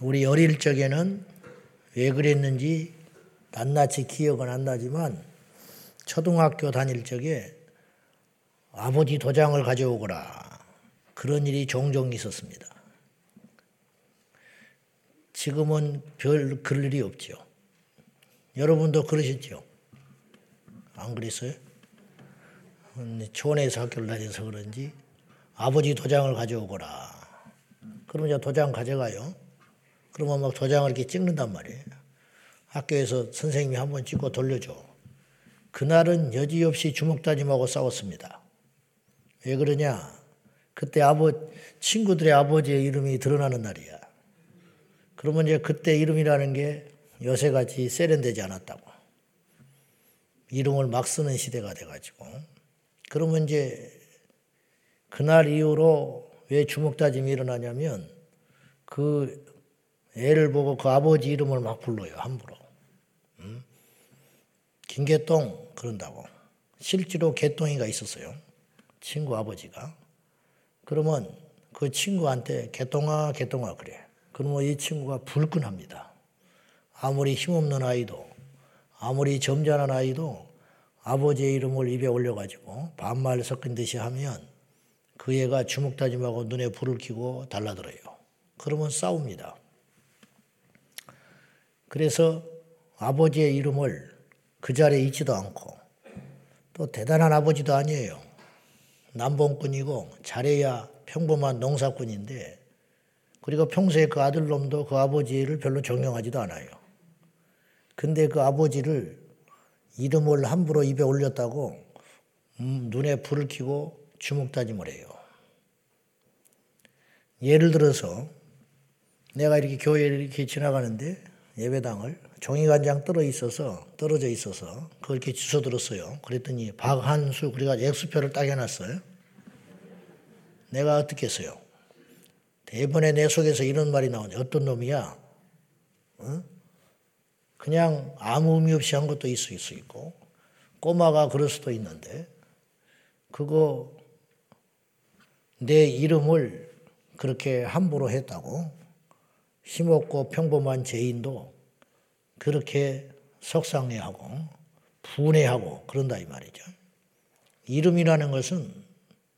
우리 어릴 적에는 왜 그랬는지 낱낱이 기억은 안 나지만 초등학교 다닐 적에 아버지 도장을 가져오거라. 그런 일이 종종 있었습니다. 지금은 별 그럴 일이 없죠. 여러분도 그러셨죠? 안 그랬어요? 초원에서 학교를 다녀서 그런지 아버지 도장을 가져오거라. 그러면 도장 가져가요. 그러면 막 도장을 이렇게 찍는단 말이에요. 학교에서 선생님이 한 번 찍고 돌려줘. 그날은 여지없이 주먹다짐하고 싸웠습니다. 왜 그러냐? 그때 아버 친구들의 아버지의 이름이 드러나는 날이야. 그러면 이제 그때 이름이라는 게 요새같이 세련되지 않았다고. 이름을 막 쓰는 시대가 돼가지고. 그러면 이제 그날 이후로 왜 주먹다짐이 일어나냐면 그 애를 보고 그 아버지 이름을 막 불러요, 함부로. 음? 김개똥 그런다고. 실제로 개똥이가 있었어요. 친구 아버지가. 그러면 그 친구한테 개똥아, 개똥아 그래. 그러면 이 친구가 불끈합니다. 아무리 힘없는 아이도, 아무리 점잖은 아이도 아버지의 이름을 입에 올려가지고 반말 섞은 듯이 하면 그 애가 주먹다짐하고 눈에 불을 켜고 달라들어요. 그러면 싸웁니다. 그래서 아버지의 이름을 그 자리에 있지도 않고 또 대단한 아버지도 아니에요. 남봉꾼이고 잘해야 평범한 농사꾼인데 그리고 평소에 그 아들놈도 그 아버지를 별로 존경하지도 않아요. 근데 그 아버지를 이름을 함부로 입에 올렸다고 음, 눈에 불을 켜고 주먹다짐을 해요. 예를 들어서 내가 이렇게 교회를 이렇게 지나가는데 예배당을 종이간장 떨어 있어서 떨어져 있어서 그걸 이렇게 주워 들었어요. 그랬더니 박한수 그래가 액수표를 딱 해놨어요. 내가 어떻게 했어요? 대번에 내 속에서 이런 말이 나오네. 어떤 놈이야? 어? 그냥 아무 의미 없이 한 것도 있을 수 있고 꼬마가 그럴 수도 있는데 그거 내 이름을 그렇게 함부로 했다고 힘없고 평범한 죄인도 그렇게 속상해하고 분해하고 그런다 이 말이죠. 이름이라는 것은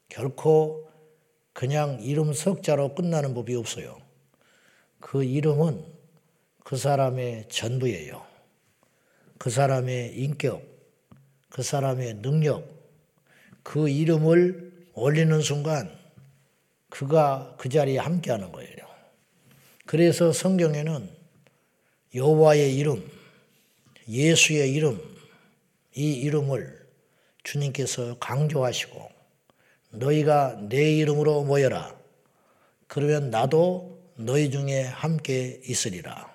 결코 그냥 이름 석자로 끝나는 법이 없어요. 그 이름은 그 사람의 전부예요. 그 사람의 인격, 그 사람의 능력, 그 이름을 올리는 순간 그가 그 자리에 함께 하는 거예요. 그래서 성경에는 여호와의 이름, 예수의 이름, 이 이름을 주님께서 강조하시고 너희가 내 이름으로 모여라. 그러면 나도 너희 중에 함께 있으리라.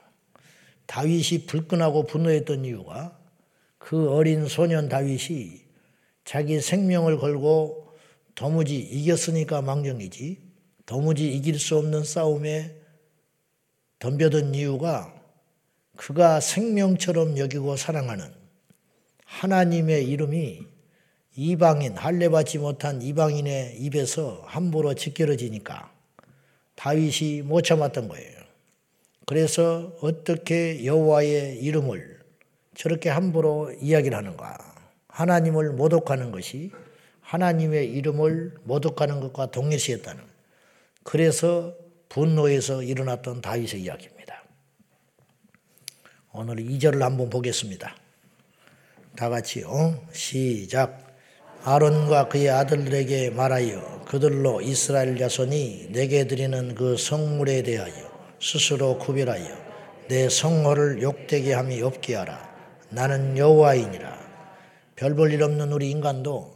다윗이 불끈하고 분노했던 이유가 그 어린 소년 다윗이 자기 생명을 걸고 도무지 이겼으니까 망정이지 도무지 이길 수 없는 싸움에 덤벼든 이유가 그가 생명처럼 여기고 사랑하는 하나님의 이름이 이방인, 할례받지 못한 이방인의 입에서 함부로 지켜러지니까 다윗이 못 참았던 거예요. 그래서 어떻게 여호와의 이름을 저렇게 함부로 이야기를 하는가? 하나님을 모독하는 것이 하나님의 이름을 모독하는 것과 동일시했다는. 그래서 분노에서 일어났던 다윗의 이야기입니다. 오늘 2절을 한번 보겠습니다. 다 같이 어? 시작. 아론과 그의 아들들에게 말하여 그들로 이스라엘 자손이 내게 드리는 그 성물에 대하여 스스로 구별하여 내 성호를 욕되게 함이 없게 하라. 나는 여호와이니라. 별볼 일 없는 우리 인간도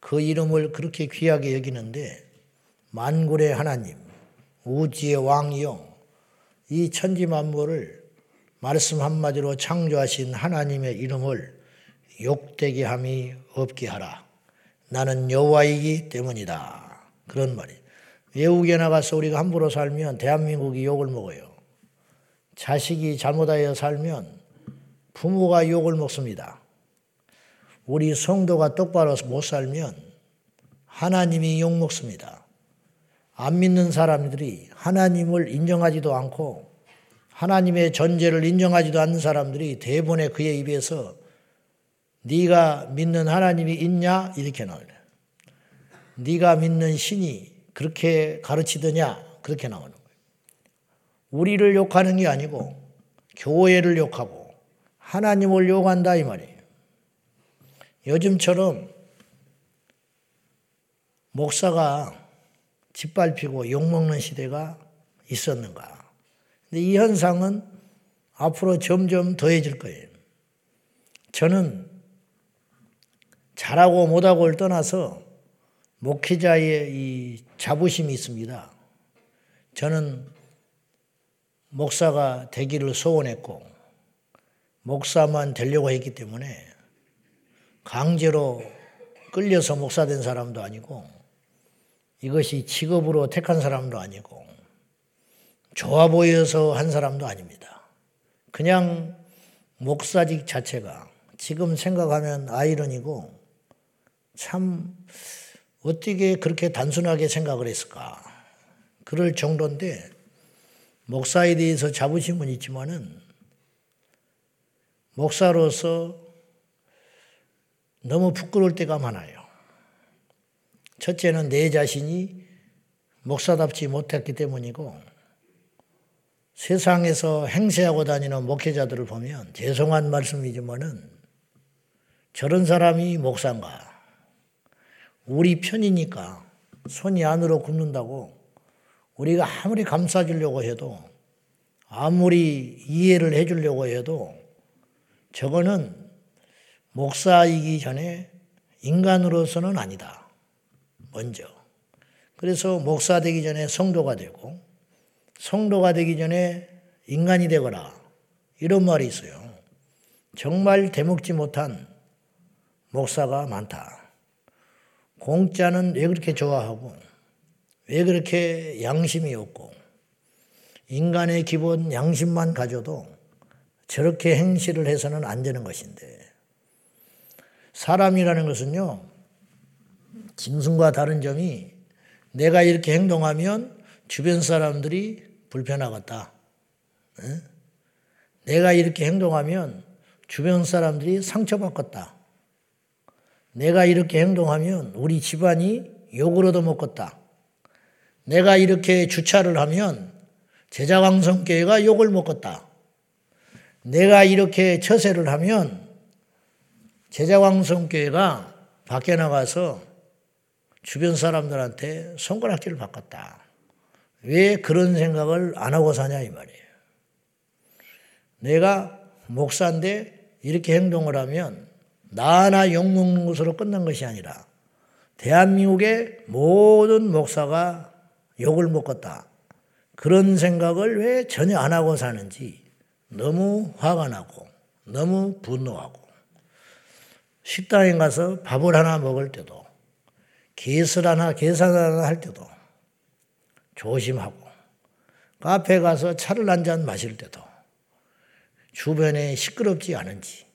그 이름을 그렇게 귀하게 여기는데 만굴의 하나님, 우지의 왕이요. 이 천지 만물을 말씀 한마디로 창조하신 하나님의 이름을 욕되게 함이 없게 하라. 나는 여호와이기 때문이다. 그런 말이. 외국에 나가서 우리가 함부로 살면 대한민국이 욕을 먹어요. 자식이 잘못하여 살면 부모가 욕을 먹습니다. 우리 성도가 똑바로 못 살면 하나님이 욕 먹습니다. 안 믿는 사람들이 하나님을 인정하지도 않고 하나님의 존재를 인정하지도 않는 사람들이 대본의 그의 입에서 네가 믿는 하나님이 있냐 이렇게 나와요. 네가 믿는 신이 그렇게 가르치더냐 그렇게 나오는 거예요. 우리를 욕하는 게 아니고 교회를 욕하고 하나님을 욕한다 이 말이에요. 요즘처럼 목사가 짓밟히고 욕먹는 시대가 있었는가. 근데 이 현상은 앞으로 점점 더해질 거예요. 저는 잘하고 못하고를 떠나서 목회자의 이 자부심이 있습니다. 저는 목사가 되기를 소원했고, 목사만 되려고 했기 때문에 강제로 끌려서 목사 된 사람도 아니고, 이것이 직업으로 택한 사람도 아니고, 좋아 보여서 한 사람도 아닙니다. 그냥 목사직 자체가 지금 생각하면 아이러니고, 참 어떻게 그렇게 단순하게 생각을 했을까? 그럴 정도인데 목사에 대해서 자부심은 있지만은 목사로서 너무 부끄러울 때가 많아요. 첫째는 내 자신이 목사답지 못했기 때문이고 세상에서 행세하고 다니는 목회자들을 보면 죄송한 말씀이지만은 저런 사람이 목사인가? 우리 편이니까 손이 안으로 굽는다고 우리가 아무리 감싸주려고 해도 아무리 이해를 해주려고 해도 저거는 목사이기 전에 인간으로서는 아니다. 먼저. 그래서 목사 되기 전에 성도가 되고 성도가 되기 전에 인간이 되거라. 이런 말이 있어요. 정말 대먹지 못한 목사가 많다. 공짜는 왜 그렇게 좋아하고 왜 그렇게 양심이 없고 인간의 기본 양심만 가져도 저렇게 행실을 해서는 안 되는 것인데 사람이라는 것은요 짐승과 다른 점이 내가 이렇게 행동하면 주변 사람들이 불편하겠다. 내가 이렇게 행동하면 주변 사람들이 상처받겠다. 내가 이렇게 행동하면 우리 집안이 욕을 얻어먹겠다. 내가 이렇게 주차를 하면 제자왕성교회가 욕을 먹겠다. 내가 이렇게 처세를 하면 제자왕성교회가 밖에 나가서 주변 사람들한테 손가락질을 받겠다. 왜 그런 생각을 안 하고 사냐 이 말이에요. 내가 목사인데 이렇게 행동을 하면 나나 욕먹는 것으로 끝난 것이 아니라 대한민국의 모든 목사가 욕을 먹었다. 그런 생각을 왜 전혀 안 하고 사는지 너무 화가 나고 너무 분노하고 식당에 가서 밥을 하나 먹을 때도 계산 하나 계산 하나 할 때도 조심하고 카페 가서 차를 한 잔 마실 때도 주변에 시끄럽지 않은지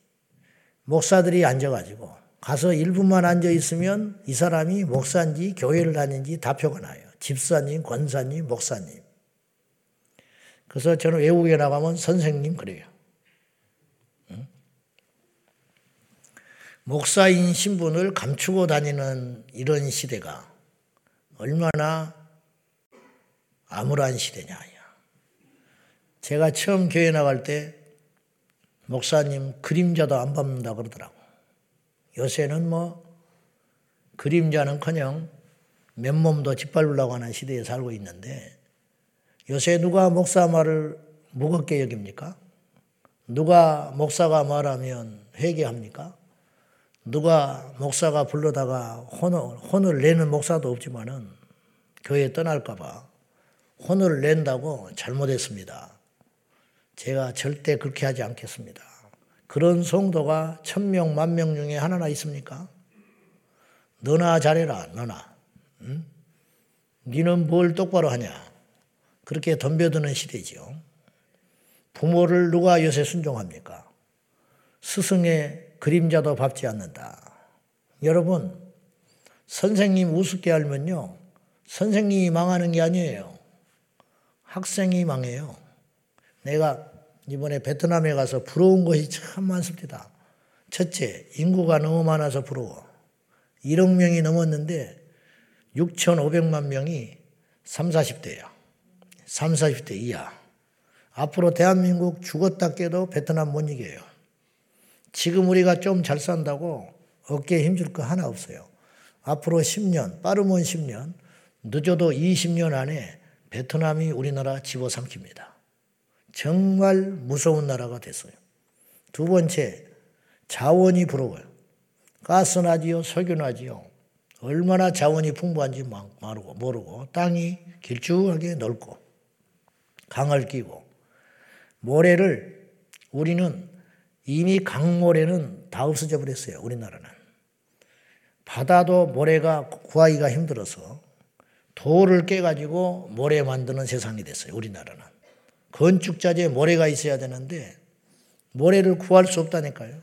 목사들이 앉아가지고 가서 1분만 앉아 있으면 이 사람이 목사인지 교회를 다닌지 다 표가 나요. 집사님, 권사님, 목사님. 그래서 저는 외국에 나가면 선생님 그래요. 목사인 신분을 감추고 다니는 이런 시대가 얼마나 암울한 시대냐. 제가 처음 교회 나갈 때 목사님 그림자도 안 밟는다 그러더라고. 요새는 뭐 그림자는 커녕 맨몸도 짓밟으려고 하는 시대에 살고 있는데 요새 누가 목사 말을 무겁게 여깁니까? 누가 목사가 말하면 회개합니까? 누가 목사가 불러다가 혼을, 혼을 내는 목사도 없지만은 교회 떠날까봐 혼을 낸다고 잘못했습니다. 제가 절대 그렇게 하지 않겠습니다. 그런 성도가 천명, 만명 중에 하나나 있습니까? 너나 잘해라, 너나. 응? 니는 뭘 똑바로 하냐? 그렇게 덤벼드는 시대지요. 부모를 누가 요새 순종합니까? 스승의 그림자도 밟지 않는다. 여러분, 선생님 우습게 알면요. 선생님이 망하는 게 아니에요. 학생이 망해요. 내가 이번에 베트남에 가서 부러운 것이 참 많습니다. 첫째, 인구가 너무 많아서 부러워. 1억 명이 넘었는데 6,500만 명이 3, 40대야. 3, 40대 이하. 앞으로 대한민국 죽었다 깨도 베트남 못 이겨요. 지금 우리가 좀 잘 산다고 어깨에 힘줄 거 하나 없어요. 앞으로 10년, 빠르면 10년, 늦어도 20년 안에 베트남이 우리나라 집어삼킵니다. 정말 무서운 나라가 됐어요. 두 번째, 자원이 부러워요. 가스나지요, 석유나지요. 얼마나 자원이 풍부한지 모르고, 모르고 땅이 길쭉하게 넓고 강을 끼고 모래를 우리는 이미 강모래는 다 없어져 버렸어요. 우리나라는. 바다도 모래가 구하기가 힘들어서 돌을 깨가지고 모래 만드는 세상이 됐어요. 우리나라는. 건축자재에 모래가 있어야 되는데 모래를 구할 수 없다니까요.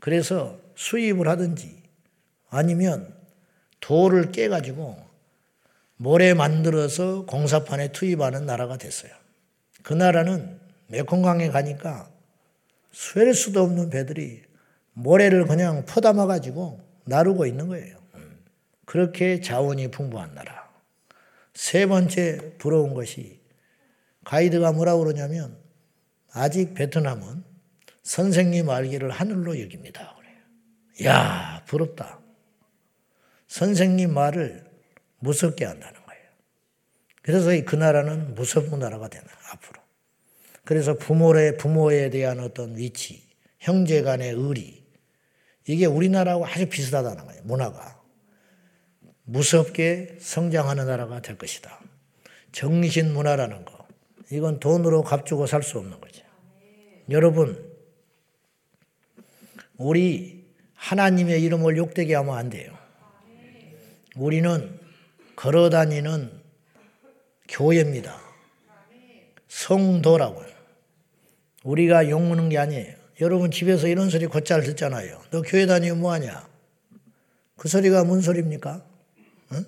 그래서 수입을 하든지 아니면 돌을 깨가지고 모래 만들어서 공사판에 투입하는 나라가 됐어요. 그 나라는 메콩강에 가니까 쇠를 수도 없는 배들이 모래를 그냥 퍼담아 가지고 나르고 있는 거예요. 그렇게 자원이 풍부한 나라. 세 번째 부러운 것이 가이드가 뭐라고 그러냐면 아직 베트남은 선생님 알기를 하늘로 여깁니다. 그래요. 야, 부럽다. 선생님 말을 무섭게 한다는 거예요. 그래서 그 나라는 무섭은 나라가 되나, 앞으로. 그래서 부모의, 부모에 대한 어떤 위치, 형제 간의 의리, 이게 우리나라하고 아주 비슷하다는 거예요, 문화가. 무섭게 성장하는 나라가 될 것이다. 정신 문화라는 거. 이건 돈으로 값주고 살 수 없는 거죠. 여러분, 우리 하나님의 이름을 욕되게 하면 안 돼요. 우리는 걸어 다니는 교회입니다. 성도라고요. 우리가 욕먹는 게 아니에요. 여러분 집에서 이런 소리 곧잘 듣잖아요. 너 교회 다니면 뭐하냐? 그 소리가 뭔 소리입니까? 응?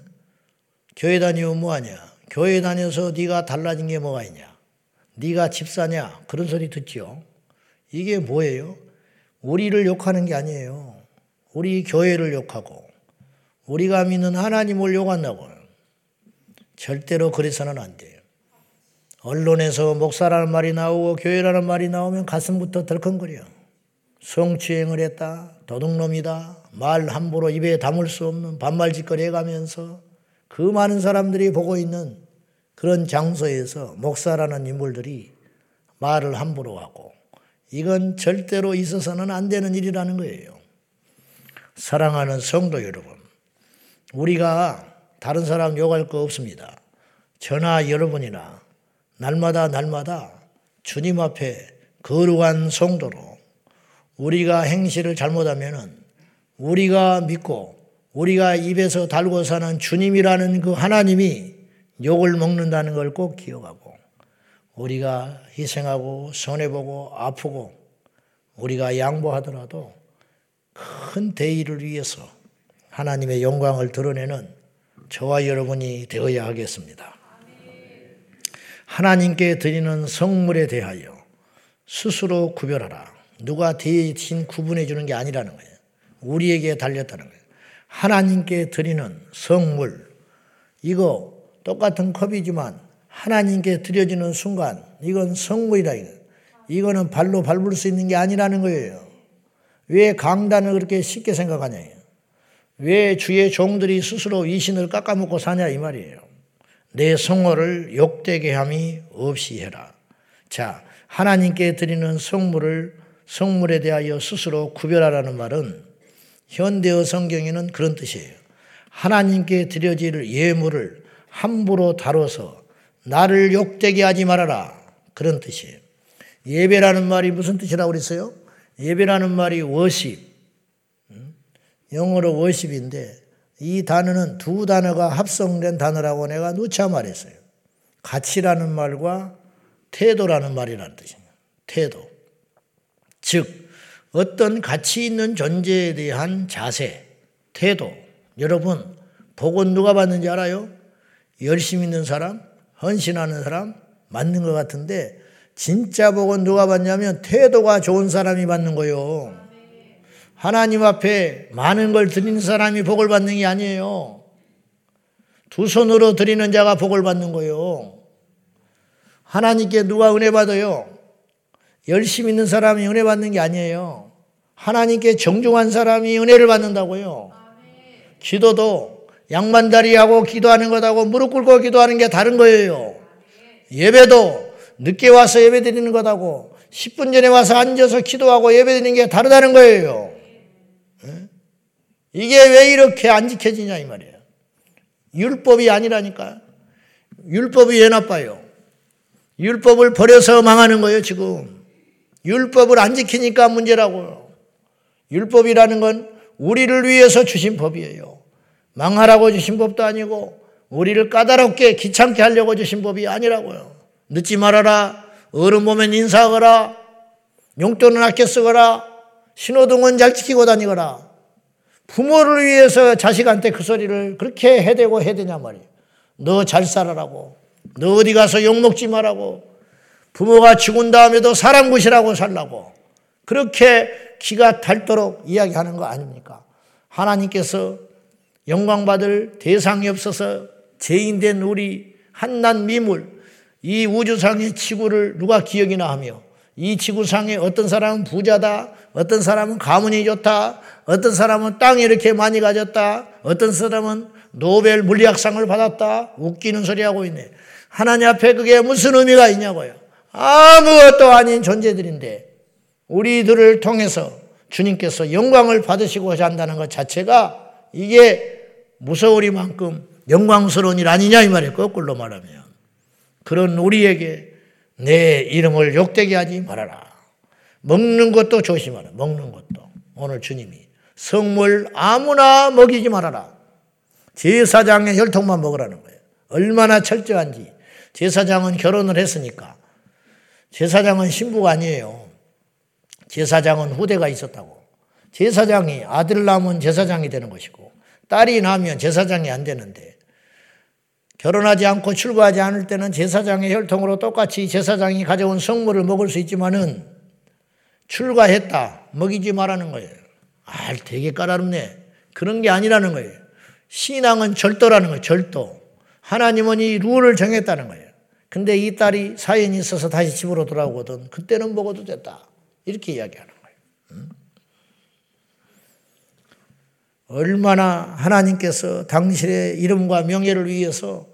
교회 다니면 뭐하냐? 교회 다녀서 네가 달라진 게 뭐가 있냐? 네가 집사냐? 그런 소리 듣지요. 이게 뭐예요? 우리를 욕하는 게 아니에요. 우리 교회를 욕하고 우리가 믿는 하나님을 욕한다고. 절대로 그래서는 안 돼요. 언론에서 목사라는 말이 나오고 교회라는 말이 나오면 가슴부터 덜컹거려. 성추행을 했다. 도둑놈이다. 말 함부로 입에 담을 수 없는 반말짓거리 해가면서 그 많은 사람들이 보고 있는 그런 장소에서 목사라는 인물들이 말을 함부로 하고 이건 절대로 있어서는 안 되는 일이라는 거예요. 사랑하는 성도 여러분, 우리가 다른 사람 욕할 거 없습니다. 저나 여러분이나 날마다 날마다 주님 앞에 거룩한 성도로 우리가 행실을 잘못하면은 우리가 믿고 우리가 입에서 달고 사는 주님이라는 그 하나님이 욕을 먹는다는 걸 꼭 기억하고 우리가 희생하고 손해보고 아프고 우리가 양보하더라도 큰 대의를 위해서 하나님의 영광을 드러내는 저와 여러분이 되어야 하겠습니다. 하나님께 드리는 성물에 대하여 스스로 구별하라. 누가 대신 구분해 주는 게 아니라는 거예요. 우리에게 달렸다는 거예요. 하나님께 드리는 성물. 이거 똑같은 컵이지만 하나님께 드려지는 순간 이건 성물이다. 이거. 이거는 발로 밟을 수 있는 게 아니라는 거예요. 왜 강단을 그렇게 쉽게 생각하냐. 왜 주의 종들이 스스로 이 신을 깎아먹고 사냐 이 말이에요. 내 성호를 욕되게 함이 없이 해라. 자, 하나님께 드리는 성물을 성물에 대하여 스스로 구별하라는 말은 현대어 성경에는 그런 뜻이에요. 하나님께 드려질 예물을 함부로 다뤄서 나를 욕되게 하지 말아라. 그런 뜻이에요. 예배라는 말이 무슨 뜻이라고 그랬어요? 예배라는 말이 워십. 영어로 워십인데 이 단어는 두 단어가 합성된 단어라고 내가 누차 말했어요. 가치라는 말과 태도라는 말이라는 뜻입니다. 태도. 즉, 어떤 가치 있는 존재에 대한 자세, 태도. 여러분, 복은 누가 받는지 알아요? 열심 있는 사람, 헌신하는 사람, 맞는 것 같은데, 진짜 복은 누가 받냐면 태도가 좋은 사람이 받는 거요. 하나님 앞에 많은 걸 드리는 사람이 복을 받는 게 아니에요. 두 손으로 드리는 자가 복을 받는 거요. 하나님께 누가 은혜 받아요? 열심히 있는 사람이 은혜 받는 게 아니에요. 하나님께 정중한 사람이 은혜를 받는다고요. 기도도 양반다리하고 기도하는 것하고 무릎 꿇고 기도하는 게 다른 거예요. 예배도 늦게 와서 예배 드리는 것하고 10분 전에 와서 앉아서 기도하고 예배 드리는 게 다르다는 거예요. 이게 왜 이렇게 안 지켜지냐 이 말이에요. 율법이 아니라니까. 율법이 왜 나빠요? 율법을 버려서 망하는 거예요, 지금. 율법을 안 지키니까 문제라고요. 율법이라는 건 우리를 위해서 주신 법이에요. 망하라고 주신 법도 아니고 우리를 까다롭게 귀찮게 하려고 주신 법이 아니라고요. 늦지 말아라. 어른 보면 인사하거라. 용돈은 아껴 쓰거라. 신호등은 잘 지키고 다니거라. 부모를 위해서 자식한테 그 소리를 그렇게 해대고 해대냐 말이에요. 너 잘 살아라고. 너 어디 가서 욕먹지 말라고. 부모가 죽은 다음에도 사람 구시라고 살라고. 그렇게 기가 닳도록 이야기하는 거 아닙니까? 하나님께서 영광받을 대상이 없어서 죄인된 우리 한낱 미물, 이 우주상의 지구를 누가 기억이나 하며 이 지구상에 어떤 사람은 부자다, 어떤 사람은 가문이 좋다, 어떤 사람은 땅이 이렇게 많이 가졌다, 어떤 사람은 노벨 물리학상을 받았다, 웃기는 소리 하고 있네. 하나님 앞에 그게 무슨 의미가 있냐고요. 아무것도 아닌 존재들인데 우리들을 통해서 주님께서 영광을 받으시고자 한다는 것 자체가 이게 무서우리만큼 영광스러운 일 아니냐 이 말이에요. 거꾸로 말하면. 그런 우리에게 내 이름을 욕되게 하지 말아라. 먹는 것도 조심하라. 먹는 것도. 오늘 주님이 성물 아무나 먹이지 말아라. 제사장의 혈통만 먹으라는 거예요. 얼마나 철저한지. 제사장은 결혼을 했으니까. 제사장은 신부가 아니에요. 제사장은 후대가 있었다고. 제사장이 아들 낳으면 제사장이 되는 것이고 딸이 낳으면 제사장이 안 되는데 결혼하지 않고 출가하지 않을 때는 제사장의 혈통으로 똑같이 제사장이 가져온 성물을 먹을 수 있지만은 출가했다 먹이지 말라는 거예요. 아, 되게 까다롭네. 그런 게 아니라는 거예요. 신앙은 절도라는 거예요. 절도. 하나님은 이 룰을 정했다는 거예요. 근데 이 딸이 사연이 있어서 다시 집으로 돌아오거든. 그때는 먹어도 됐다. 이렇게 이야기하는 거예요. 음? 얼마나 하나님께서 당신의 이름과 명예를 위해서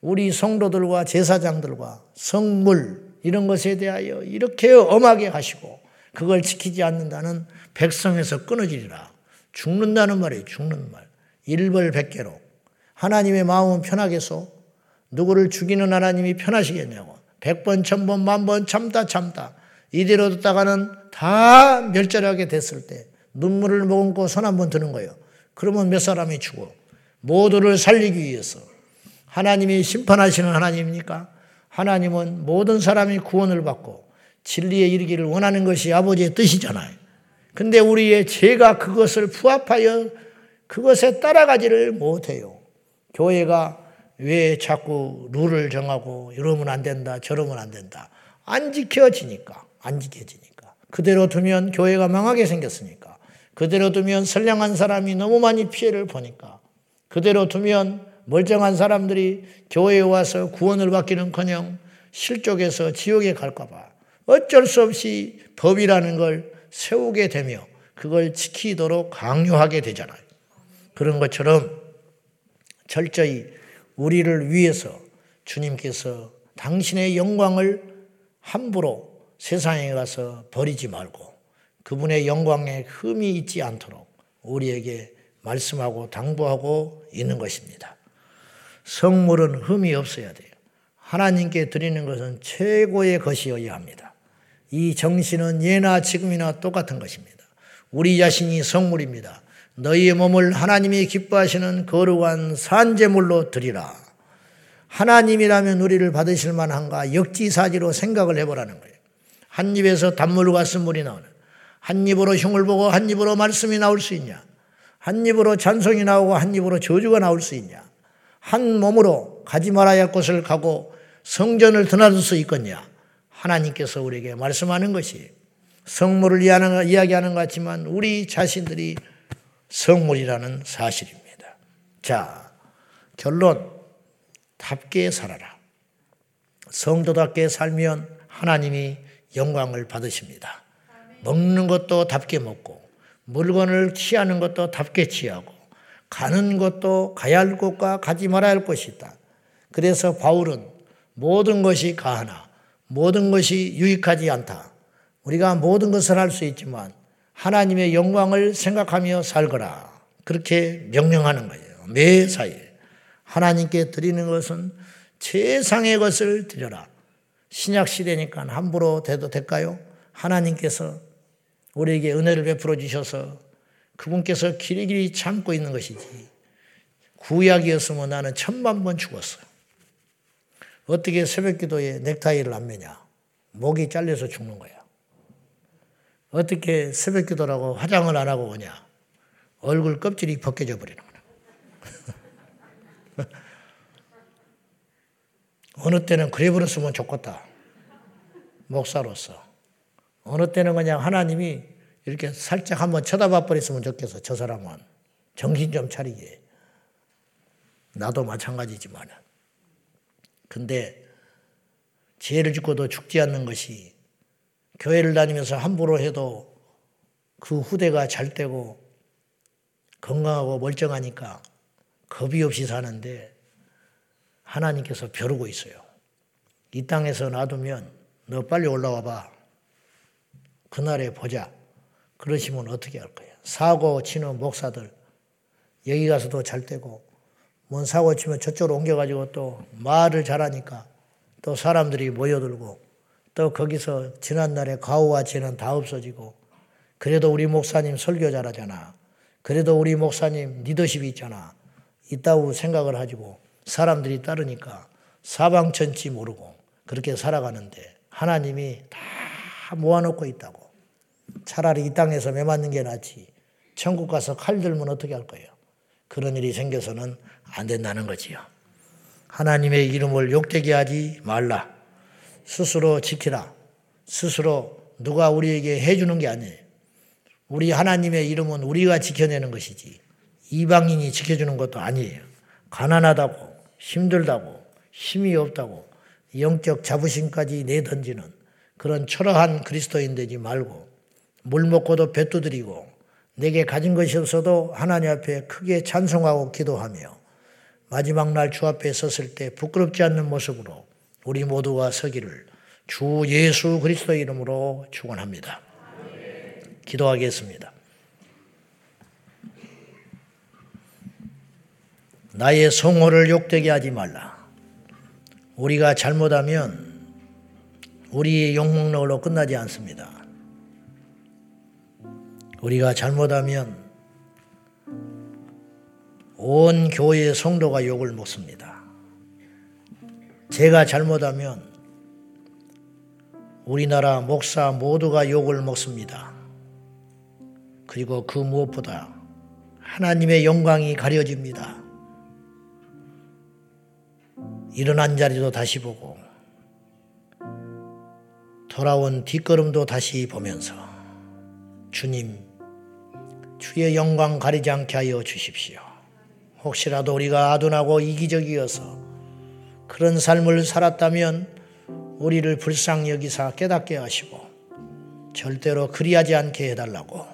우리 성도들과 제사장들과 성물 이런 것에 대하여 이렇게 엄하게 하시고 그걸 지키지 않는다는 백성에서 끊어지리라. 죽는다는 말이에요. 죽는 말. 일벌백계로. 하나님의 마음은 편하겠소? 누구를 죽이는 하나님이 편하시겠냐고. 백번, 천번, 만번 참다 참다. 이대로 듣다가는 다 멸절하게 됐을 때 눈물을 머금고 손 한 번 드는 거예요. 그러면 몇 사람이 죽어. 모두를 살리기 위해서. 하나님이 심판하시는 하나님입니까? 하나님은 모든 사람이 구원을 받고 진리에 이르기를 원하는 것이 아버지의 뜻이잖아요. 근데 우리의 죄가 그것을 부합하여 그것에 따라가지를 못해요. 교회가 왜 자꾸 룰을 정하고 이러면 안 된다, 저러면 안 된다. 안 지켜지니까, 안 지켜지니까. 그대로 두면 교회가 망하게 생겼으니까. 그대로 두면 선량한 사람이 너무 많이 피해를 보니까. 그대로 두면 멀쩡한 사람들이 교회에 와서 구원을 받기는 커녕 실족해서 지옥에 갈까봐 어쩔 수 없이 법이라는 걸 세우게 되며 그걸 지키도록 강요하게 되잖아요. 그런 것처럼 철저히 우리를 위해서 주님께서 당신의 영광을 함부로 세상에 가서 버리지 말고 그분의 영광에 흠이 있지 않도록 우리에게 말씀하고 당부하고 있는 것입니다. 성물은 흠이 없어야 돼요. 하나님께 드리는 것은 최고의 것이어야 합니다. 이 정신은 예나 지금이나 똑같은 것입니다. 우리 자신이 성물입니다. 너희의 몸을 하나님이 기뻐하시는 거룩한 산재물로 드리라. 하나님이라면 우리를 받으실 만한가 역지사지로 생각을 해보라는 거예요. 한 입에서 단물과 쓴물이 나오는 한 입으로 흉을 보고 한 입으로 말씀이 나올 수 있냐? 한 입으로 찬송이 나오고 한 입으로 저주가 나올 수 있냐? 한 몸으로 가지 말아야 할 곳을 가고 성전을 드나들 수 있겠냐? 하나님께서 우리에게 말씀하는 것이 성물을 이야기하는 것 같지만 우리 자신들이 성물이라는 사실입니다. 자, 결론. 답게 살아라. 성도답게 살면 하나님이 영광을 받으십니다. 먹는 것도 답게 먹고, 물건을 취하는 것도 답게 취하고, 가는 것도 가야 할 곳과 가지 말아야 할 곳이 있다. 그래서 바울은 모든 것이 가하나, 모든 것이 유익하지 않다. 우리가 모든 것을 할 수 있지만 하나님의 영광을 생각하며 살거라. 그렇게 명령하는 거예요. 매사에. 하나님께 드리는 것은 최상의 것을 드려라. 신약 시대니까 함부로 돼도 될까요? 하나님께서 우리에게 은혜를 베풀어 주셔서 그분께서 길이길이 참고 있는 것이지. 구약이었으면 나는 천만 번 죽었어요. 어떻게 새벽 기도에 넥타이를 안 매냐? 목이 잘려서 죽는 거야. 어떻게 새벽 기도라고 화장을 안 하고 오냐? 얼굴 껍질이 벗겨져 버리는 거야. 어느 때는 그래 버렸으면 좋겠다. 목사로서. 어느 때는 그냥 하나님이 이렇게 살짝 한번 쳐다봐 버렸으면 좋겠어. 저 사람은. 정신 좀 차리게. 나도 마찬가지지만. 근데 죄를 짓고도 죽지 않는 것이 교회를 다니면서 함부로 해도 그 후대가 잘 되고 건강하고 멀쩡하니까 겁이 없이 사는데 하나님께서 벼르고 있어요. 이 땅에서 놔두면 너 빨리 올라와 봐. 그날에 보자. 그러시면 어떻게 할 거예요? 사고 치는 목사들 여기 가서도 잘 되고 뭔 사고 치면 저쪽으로 옮겨가지고 또 말을 잘하니까 또 사람들이 모여들고 또 거기서 지난날에 가오와 죄는 다 없어지고 그래도 우리 목사님 설교 잘하잖아. 그래도 우리 목사님 리더십이 있잖아. 있다고 생각을 가지고 사람들이 따르니까 사방천지 모르고 그렇게 살아가는데 하나님이 다 모아놓고 있다고. 차라리 이 땅에서 매 맞는 게 낫지. 천국 가서 칼 들면 어떻게 할 거예요? 그런 일이 생겨서는 안 된다는 거지요. 하나님의 이름을 욕되게 하지 말라. 스스로 지키라. 스스로 누가 우리에게 해주는 게 아니에요. 우리 하나님의 이름은 우리가 지켜내는 것이지 이방인이 지켜주는 것도 아니에요. 가난하다고 힘들다고 힘이 없다고 영적 자부심까지 내던지는 그런 초라한 그리스도인 되지 말고 물 먹고도 배 두드리고 내게 가진 것이 없어도 하나님 앞에 크게 찬송하고 기도하며 마지막 날 주 앞에 섰을 때 부끄럽지 않는 모습으로 우리 모두가 서기를 주 예수 그리스도 이름으로 축원합니다. 기도하겠습니다. 나의 성호를 욕되게 하지 말라. 우리가 잘못하면 우리의 욕먹으로 끝나지 않습니다. 우리가 잘못하면 온 교회의 성도가 욕을 먹습니다. 제가 잘못하면 우리나라 목사 모두가 욕을 먹습니다. 그리고 그 무엇보다 하나님의 영광이 가려집니다. 일어난 자리도 다시 보고 돌아온 뒷걸음도 다시 보면서 주님 주의 영광 가리지 않게 하여 주십시오. 혹시라도 우리가 아둔하고 이기적이어서 그런 삶을 살았다면 우리를 불쌍히 여기사 깨닫게 하시고 절대로 그리하지 않게 해달라고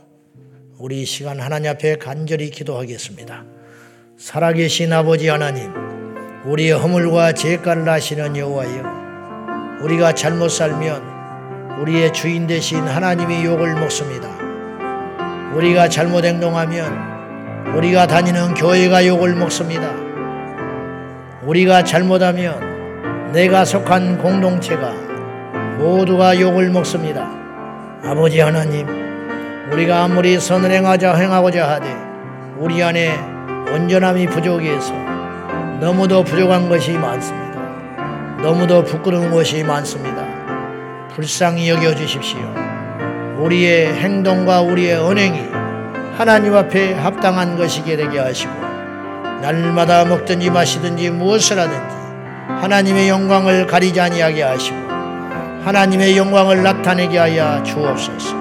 우리 시간 하나님 앞에 간절히 기도하겠습니다. 살아계신 아버지 하나님 우리의 허물과 죄가를 아시는 여호와여 우리가 잘못 살면 우리의 주인 되신 하나님이 욕을 먹습니다. 우리가 잘못 행동하면 우리가 다니는 교회가 욕을 먹습니다. 우리가 잘못하면 내가 속한 공동체가 모두가 욕을 먹습니다. 아버지 하나님, 우리가 아무리 선을 행하자 행하고자 하되 우리 안에 온전함이 부족해서 너무도 부족한 것이 많습니다. 너무도 부끄러운 것이 많습니다. 불쌍히 여겨 주십시오. 우리의 행동과 우리의 언행이 하나님 앞에 합당한 것이게 되게 하시고 날마다 먹든지 마시든지 무엇을 하든지 하나님의 영광을 가리지 아니하게 하시고 하나님의 영광을 나타내게 하여 주옵소서.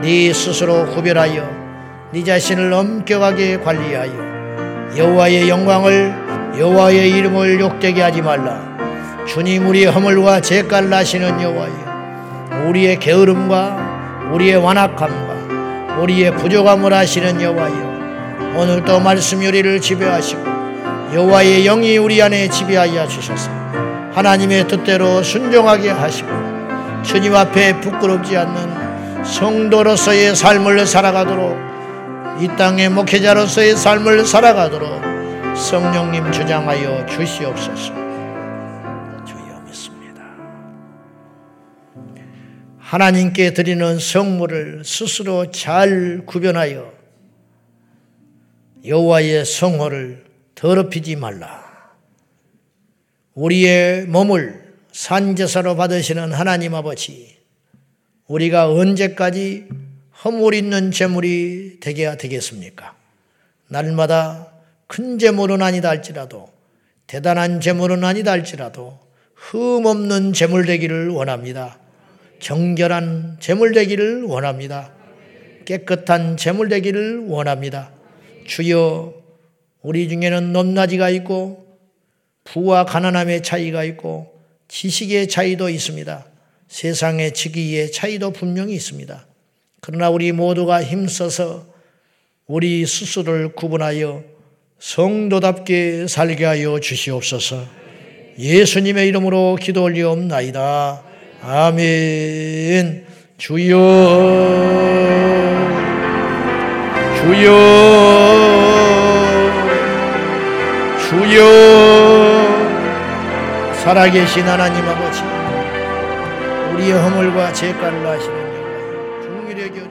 네 스스로 구별하여 네 자신을 엄격하게 관리하여 여호와의 영광을 여호와의 이름을 욕되게 하지 말라. 주님 우리의 허물과 죄깔 나시는 여호와여 우리의 게으름과 우리의 완악함과 우리의 부족함을 하시는 여호와여 오늘도 말씀 요리를 지배하시고 여호와의 영이 우리 안에 지배하여 주셔서 하나님의 뜻대로 순종하게 하시고 주님 앞에 부끄럽지 않는 성도로서의 삶을 살아가도록 이 땅의 목회자로서의 삶을 살아가도록 성령님 주장하여 주시옵소서. 하나님께 드리는 성물을 스스로 잘 구별하여 여호와의 성호를 더럽히지 말라. 우리의 몸을 산제사로 받으시는 하나님 아버지, 우리가 언제까지 허물 있는 재물이 되게 되겠습니까? 날마다 큰 재물은 아니다 할지라도 대단한 재물은 아니다 할지라도 흠없는 재물 되기를 원합니다. 정결한 재물 되기를 원합니다. 깨끗한 재물 되기를 원합니다. 주여 우리 중에는 높낮이가 있고 부와 가난함의 차이가 있고 지식의 차이도 있습니다. 세상의 지기의 차이도 분명히 있습니다. 그러나 우리 모두가 힘써서 우리 스스로를 구분하여 성도답게 살게 하여 주시옵소서. 예수님의 이름으로 기도 올리옵나이다. 아멘. 주여, 주여, 주여. 살아계신 하나님 아버지, 우리의 허물과 죄가를 아시는 여호와, 중일에 여주소서.